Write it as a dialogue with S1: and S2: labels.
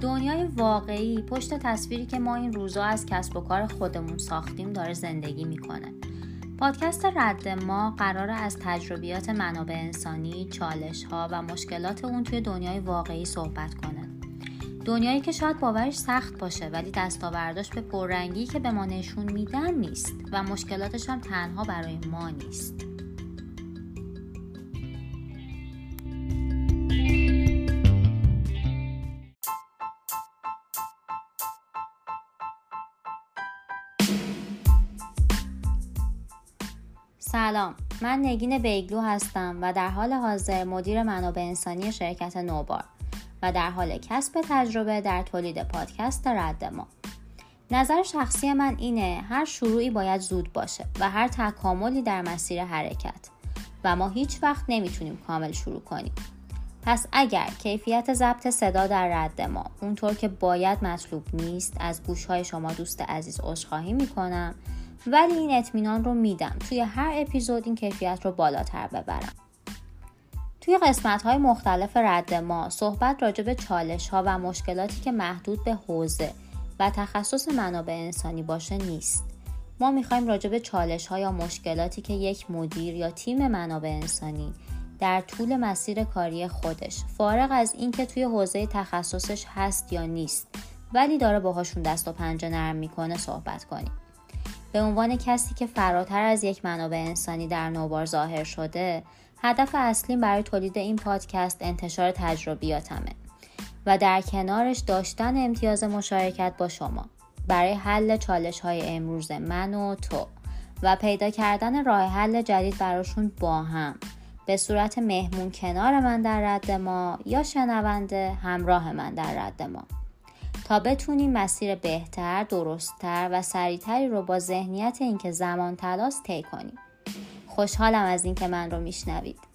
S1: دنیای واقعی پشت تصویری که ما این روزا از کسب و کار خودمون ساختیم داره زندگی می‌کنه پادکست رد ما قرار از تجربیات منابع انسانی، چالش ها و مشکلات اون توی دنیای واقعی صحبت کنه. دنیایی که شاید باورش سخت باشه ولی دستاورداش به پررنگی که به ما نشون میدن نیست و مشکلاتش هم تنها برای ما نیست. سلام. من نگین بیگلو هستم و در حال حاضر مدیر منابع انسانی شرکت نوبار و در حال کسب تجربه در تولید پادکست رد ما. نظر شخصی من اینه هر شروعی باید زود باشه و هر تکاملی در مسیر حرکت و ما هیچ وقت نمی‌تونیم کامل شروع کنیم. پس اگر کیفیت ضبط صدا در رد ما اونطور که باید مطلوب نیست از گوشهای شما دوست عزیز عذرخواهی می‌کنم ولی این اطمینان رو میدم. توی هر اپیزود این کیفیت رو بالاتر ببرم. توی قسمت های مختلف رد ما صحبت راجع به چالش ها و مشکلاتی که محدود به حوزه و تخصص منابع انسانی باشه نیست. ما می‌خوایم راجع به چالش ها یا مشکلاتی که یک مدیر یا تیم منابع انسانی در طول مسیر کاری خودش فارغ از اینکه توی حوزه تخصصش هست یا نیست ولی داره باهاشون دست و پنجه نرم می‌کنه صحبت کنیم. به عنوان کسی که فراتر از یک منابع انسانی در نوبار ظاهر شده هدف اصلی برای تولید این پادکست انتشار تجربیاتمه و در کنارش داشتن امتیاز مشارکت با شما برای حل چالش های امروز من و تو و پیدا کردن راه حل جدید براشون با هم به صورت مهمون کنار من در رد ما یا شنونده همراه من در رد ما. تا بتونیم مسیر بهتر، درستتر و سریعتری رو با ذهنیت اینکه زمان تلاست طی کنیم. خوشحالم از اینکه من رو میشنوید.